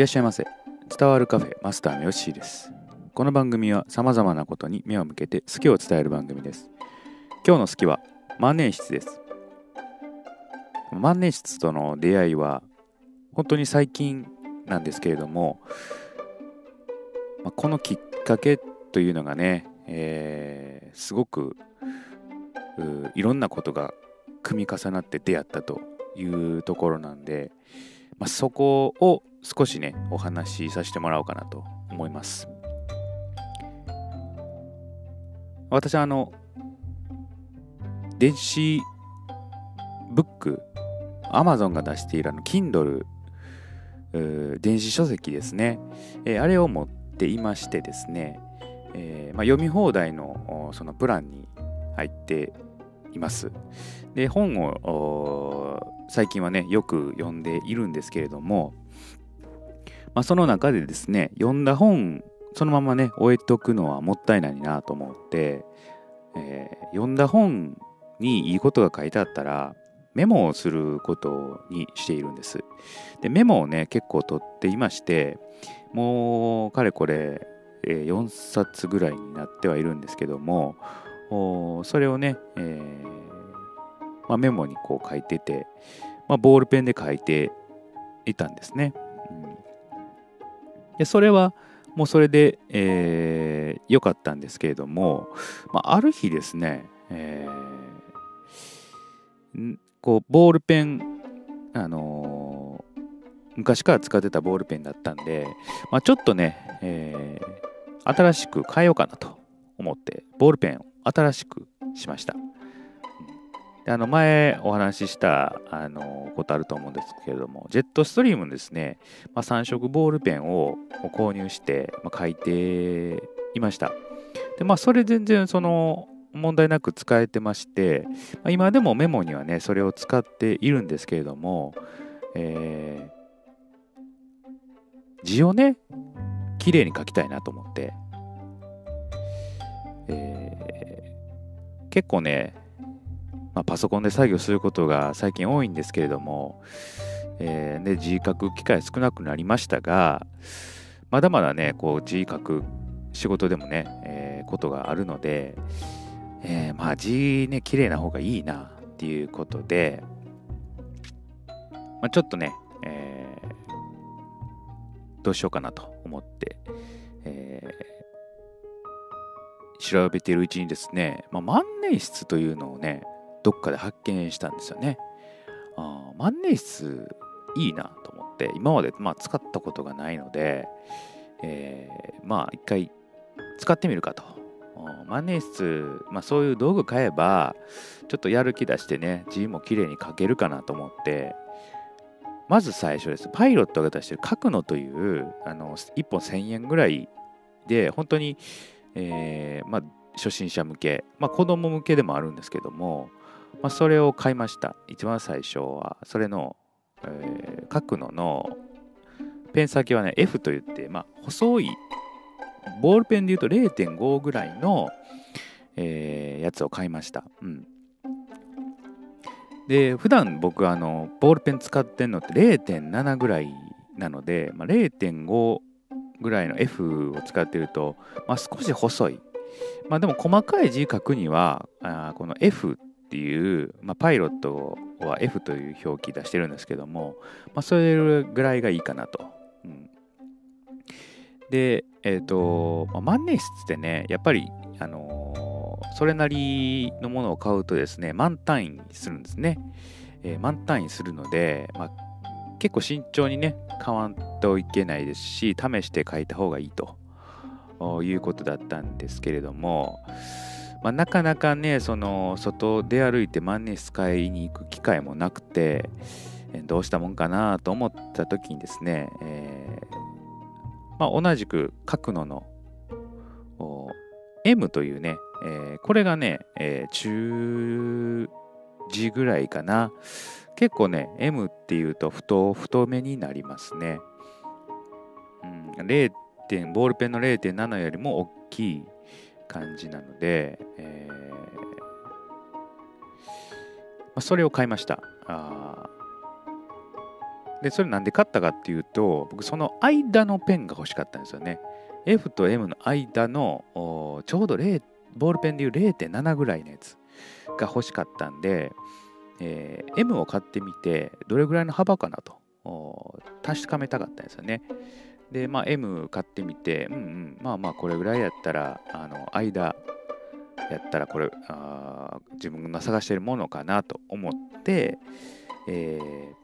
いらっしゃいませ。伝わるカフェマスターのヨッシーです。この番組は様々なことに目を向けて好きを伝える番組です。今日の好きは万年筆です。万年筆との出会いは本当に最近なんですけれども、まあこのきっかけというのがね、えーすごくいろんなことが組み重なって出会ったというところなんで、まあ、そこを少しねお話しさせてもらおうかなと思います。私あの電子ブック Amazon が出しているあの Kindle 電子書籍ですね、えーあれを持っていましてですね、えーまあ、読み放題のそのプランに入っています。で本を最近はねよく読んでいるんですけれども、まあ、その中でですね読んだ本そのままね終えとくのはもったいないなと思って、えー読んだ本にいいことが書いてあったらメモをすることにしているんですでメモをね結構取っていましてもうかれこれ、えー4冊ぐらいになってはいるんですけどもそれをね、えーまあ、メモにこう書いてて、まあ、ボールペンで書いていたんですね。でそれはもうそれで良、えーかったんですけれども、まあ、ある日ですね、えーこうボールペン、あのー昔から使ってたボールペンだったんで、まあ、ちょっとね、えー新しく変えようかなと思ってボールペンを新しくしました。あの前お話ししたあのことあると思うんですけれどもジェットストリームですね、まあ、3色ボールペンを購入して、まあ、書いていました。でまあそれ全然その問題なく使えてまして、まあ、今でもメモにはねそれを使っているんですけれども、えー字をね綺麗に書きたいなと思って、えー結構ねまあ、パソコンで作業することが最近多いんですけれども、えーで字書く機会少なくなりましたがまだまだねこう字書く仕事でもね、えーことがあるので、えーまあ字ね綺麗な方がいいなっていうことで、まあ、ちょっとね、えーどうしようかなと思って、えー調べているうちにですね、まあ、万年筆というのをねどっかで発見したんですよね。あ万年筆いいなと思って今までまあ使ったことがないので、えーまあ一回使ってみるかと。万年筆、まあ、そういう道具買えばちょっとやる気出してね字も綺麗に書けるかなと思ってまず最初ですパイロットが出してる書くのというあの1本1000円ぐらいで本当に、えーまあ、初心者向け、まあ、子供向けでもあるんですけども、まあ、それを買いました。一番最初はそれの、えー書くののペン先はね F といって、まあ、細いボールペンでいうと0.5ぐらいの、えーやつを買いました、うん、で普段僕あのボールペン使ってんのって0.7ぐらいなので、まあ、0.5ぐらいの F を使ってると、まあ、少し細い。まあでも細かい字書くにはあこの F っていう、まあ、パイロットは F という表記出してるんですけども、まあ、それぐらいがいいかなと。うんで、えっ、と、ま万年筆ってね、やっぱり、あのーそれなりのものを買うとですね、満単位にするんですね。えー満単位するので、まあ、結構慎重にね、買わんといけないですし、試して書いた方がいいと。いうことだったんですけれども、まあ、なかなかねその外出歩いて万年筆買いに行く機会もなくてどうしたもんかなと思った時にですね、えーまあ、同じく書くのの M というね、えーこれがね、えー中字ぐらいかな結構ね M っていうと太太めになりますね、うん、0. ボールペンの0.7よりも大きい感じなので、えーまあ、それを買いました。あでそれなんで買ったかっていうと僕その間のペンが欲しかったんですよね。F と M の間のちょうど0ボールペンでいう0.7ぐらいのやつが欲しかったんで、えー、M を買ってみてどれぐらいの幅かなと確かめたかったんですよね。でまあ M 買ってみてうんうんまあまあこれぐらいやったらあの間やったらこれあ自分が探してるものかなと思って、えー、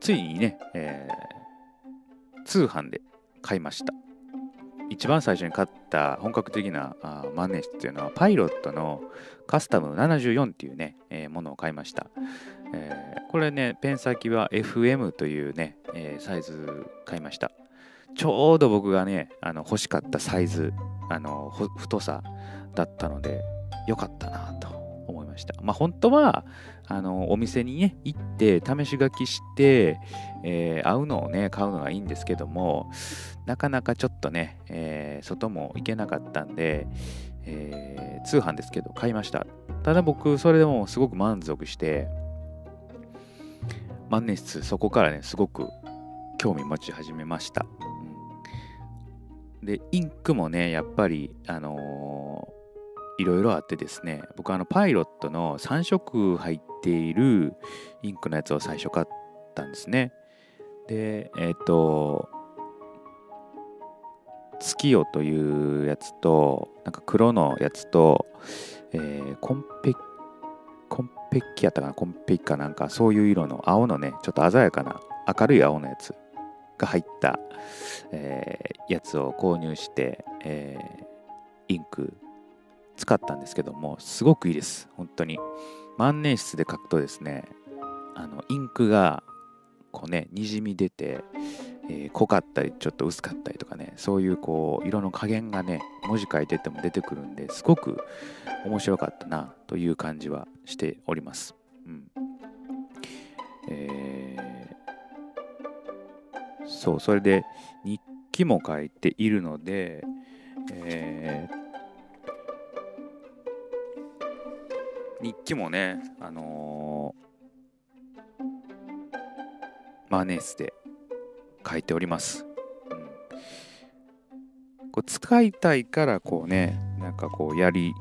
ついにね、えー、通販で買いました。一番最初に買った本格的なあ万年筆っていうのはパイロットのカスタム74っていうね、えー、ものを買いました、えー、これねペン先は FM というね、えー、サイズ買いました。ちょうど僕がねあの欲しかったサイズあの太さだったので良かったなと思いました。まあ本当はあのお店にね行って試し書きして、えー、合うのをね買うのがいいんですけどもなかなかちょっとね、えー、外も行けなかったんで、えー、通販ですけど買いました。ただ僕それでもすごく満足して万年筆そこからねすごく興味持ち始めました、うん、でインクもねやっぱりあのいろいろあってですね僕あのパイロットの3色入っているインクのやつを最初買ったんですね。でえっ、ー、と月夜というやつとなんか黒のやつと、えー、コンペコンペッキやったかなコンペッキかなんかそういう色の青のねちょっと鮮やかな明るい青のやつが入った、えー、やつを購入して、えー、インク使ったんですけどもすごくいいです。本当に。万年筆で書くとですねあのインクがこうねにじみ出て、えー、濃かったりちょっと薄かったりとかねそういうこう色の加減がね文字書いてても出てくるんですごく面白かったなという感じはしております。うん。えー、そうそれで日記も書いているので、えー、日記もね、あのー、マネースで書いております。うん、こう使いたいからこうねなんかこうやり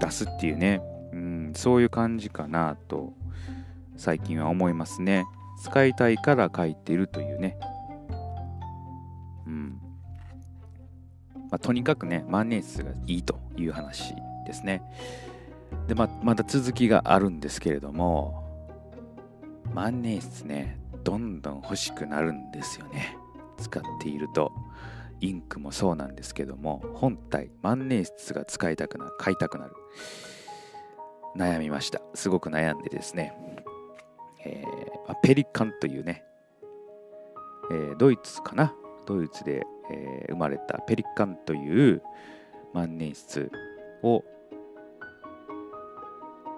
出すっていうね、うん、そういう感じかなと最近は思いますね。使いたいから書いてるというね。うん。まあ、とにかくね、万年筆がいいという話ですね。で、ままだ続きがあるんですけれども、万年筆ね、どんどん欲しくなるんですよね。使っているとインクもそうなんですけども本体万年筆が使いたくなる買いたくなる。悩みました。すごく悩んでですね、えー、ペリカンというね、えー、ドイツかな？ドイツで、えー、生まれたペリカンという万年筆を、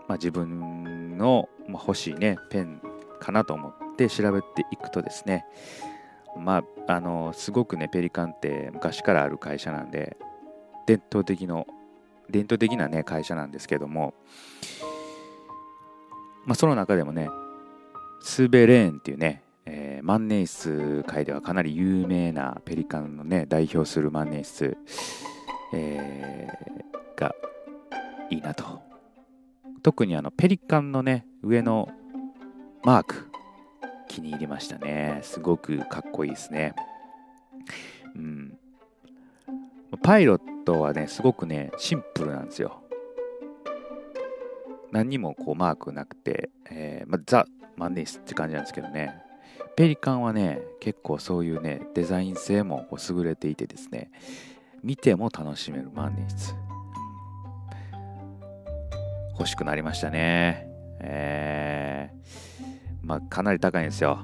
まあ、自分の、欲しいねペンかなと思って調べていくとですねまああのすごくねペリカンって昔からある会社なんで伝統的の伝統的なね会社なんですけどもまあその中でもねスーベレーンっていうね、えー、万年筆界ではかなり有名なペリカンのね代表する万年筆、えー、がいいなと特にあのペリカンのね上のマーク気に入りましたね。すごくかっこいいですね。うん。パイロットはね、すごくね、シンプルなんですよ。何にもこうマークなくて、えー、ま、ザ・マンネスって感じなんですけどね。ペリカンはね、結構そういうね、デザイン性も優れていてですね、見ても楽しめる万年筆。欲しくなりましたね。えーまあ、かなり高いんですよ。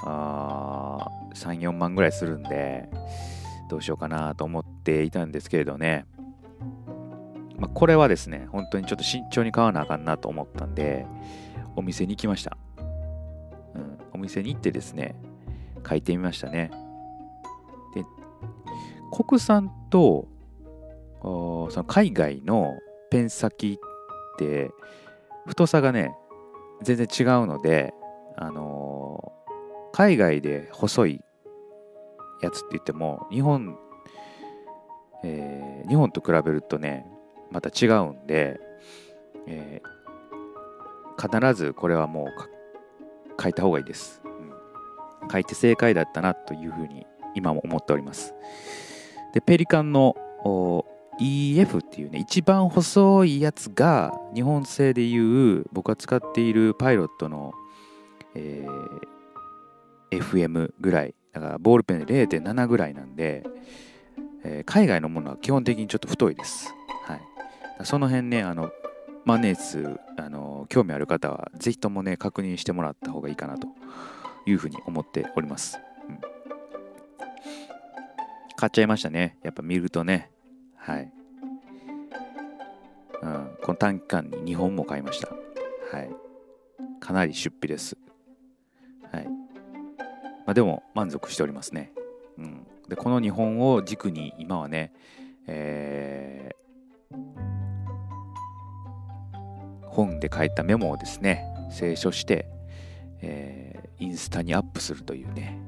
あ3、4万ぐらいするんで、どうしようかなと思っていたんですけれどね。まあ、これはですね、本当にちょっと慎重に買わなあかんなと思ったんで、お店に行きました。うん、お店に行ってですね、書いてみましたね。で、国産とその海外のペン先て太さがね全然違うので、あのー、海外で細いやつって言っても日本、えー、日本と比べるとねまた違うんで、えー、必ずこれはもう書いた方がいいです、うん、書いて正解だったなというふうに今も思っております。でペリカンの EF っていうね一番細いやつが日本製でいう僕が使っているパイロットの、えー、FM ぐらい。だからボールペンで0.7ぐらいなんで、えー、海外のものは基本的にちょっと太いです、はい、その辺ねあの万年筆あの興味ある方はぜひともね確認してもらった方がいいかなというふうに思っております、うん、買っちゃいましたね。やっぱ見るとねはい。うん、この短期間に2本も買いました。はい。かなり出費です。はい。まあ、でも満足しておりますね。うん。で、この2本を軸に今はね、えー、本で書いたメモをですね、清書して、えー、インスタにアップするというね、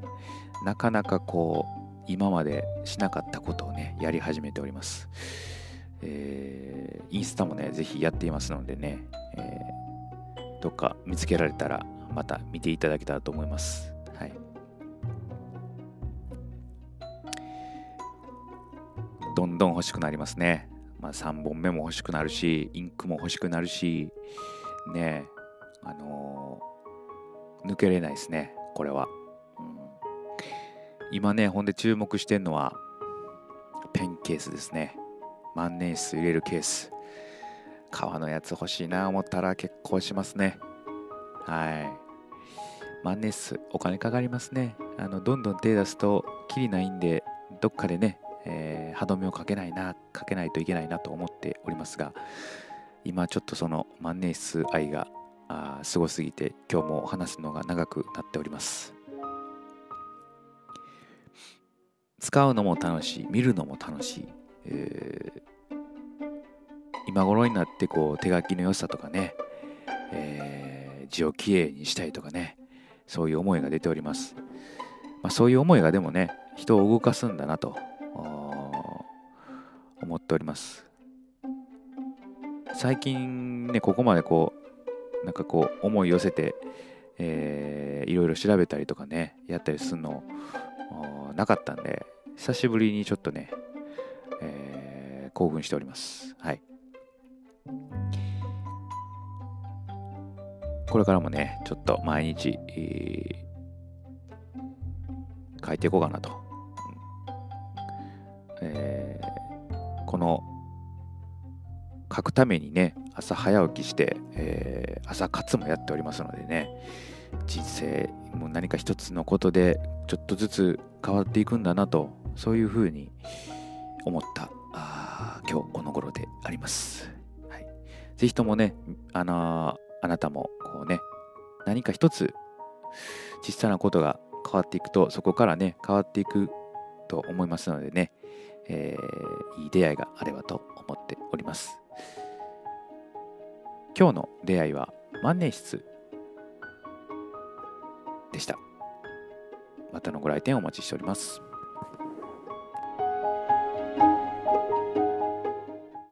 なかなかこう、今までしなかったことをね、やり始めております。えー、インスタもね、ぜひやっていますのでね、えー、どっか見つけられたら、また見ていただけたらと思います。はい。どんどん欲しくなりますね。まあ、3本目も欲しくなるし、インクも欲しくなるし、ね、あのー、抜けれないですね、これは。今ねほんで注目してるのはペンケースですね。万年筆入れるケース。革のやつ欲しいな思ったら結構しますね。はい。万年筆お金かかりますね。あのどんどん手出すときりないんでどっかでね、えー、歯止めをかけないなかけないといけないなと思っておりますが今ちょっとその万年筆愛がすごすぎて今日も話すのが長くなっております。使うのも楽しい見るのも楽しい、えー、今頃になってこう手書きの良さとかね、えー、字をきれいにしたいとかねそういう思いが出ております、まあ、そういう思いがでもね人を動かすんだなと思っております。最近ねここまでこうなんかこう思い寄せて、えー、いろいろ調べたりとかねやったりするのをなかったんで、久しぶりにちょっとね、えー、興奮しております。はい。これからもね、ちょっと毎日、えー、書いていこうかなと。えー、この書くためにね、朝早起きして、えー、朝活もやっておりますのでね、人生も何か一つのことでちょっとずつ変わっていくんだなとそういうふうに思った。あ今日この頃であります、はい、ぜひともねあのあなたもこうね何か一つ小さなことが変わっていくとそこからね変わっていくと思いますのでね、えー、いい出会いがあればと思っております。今日の出会いは万年筆でした。またのご来店お待ちしております。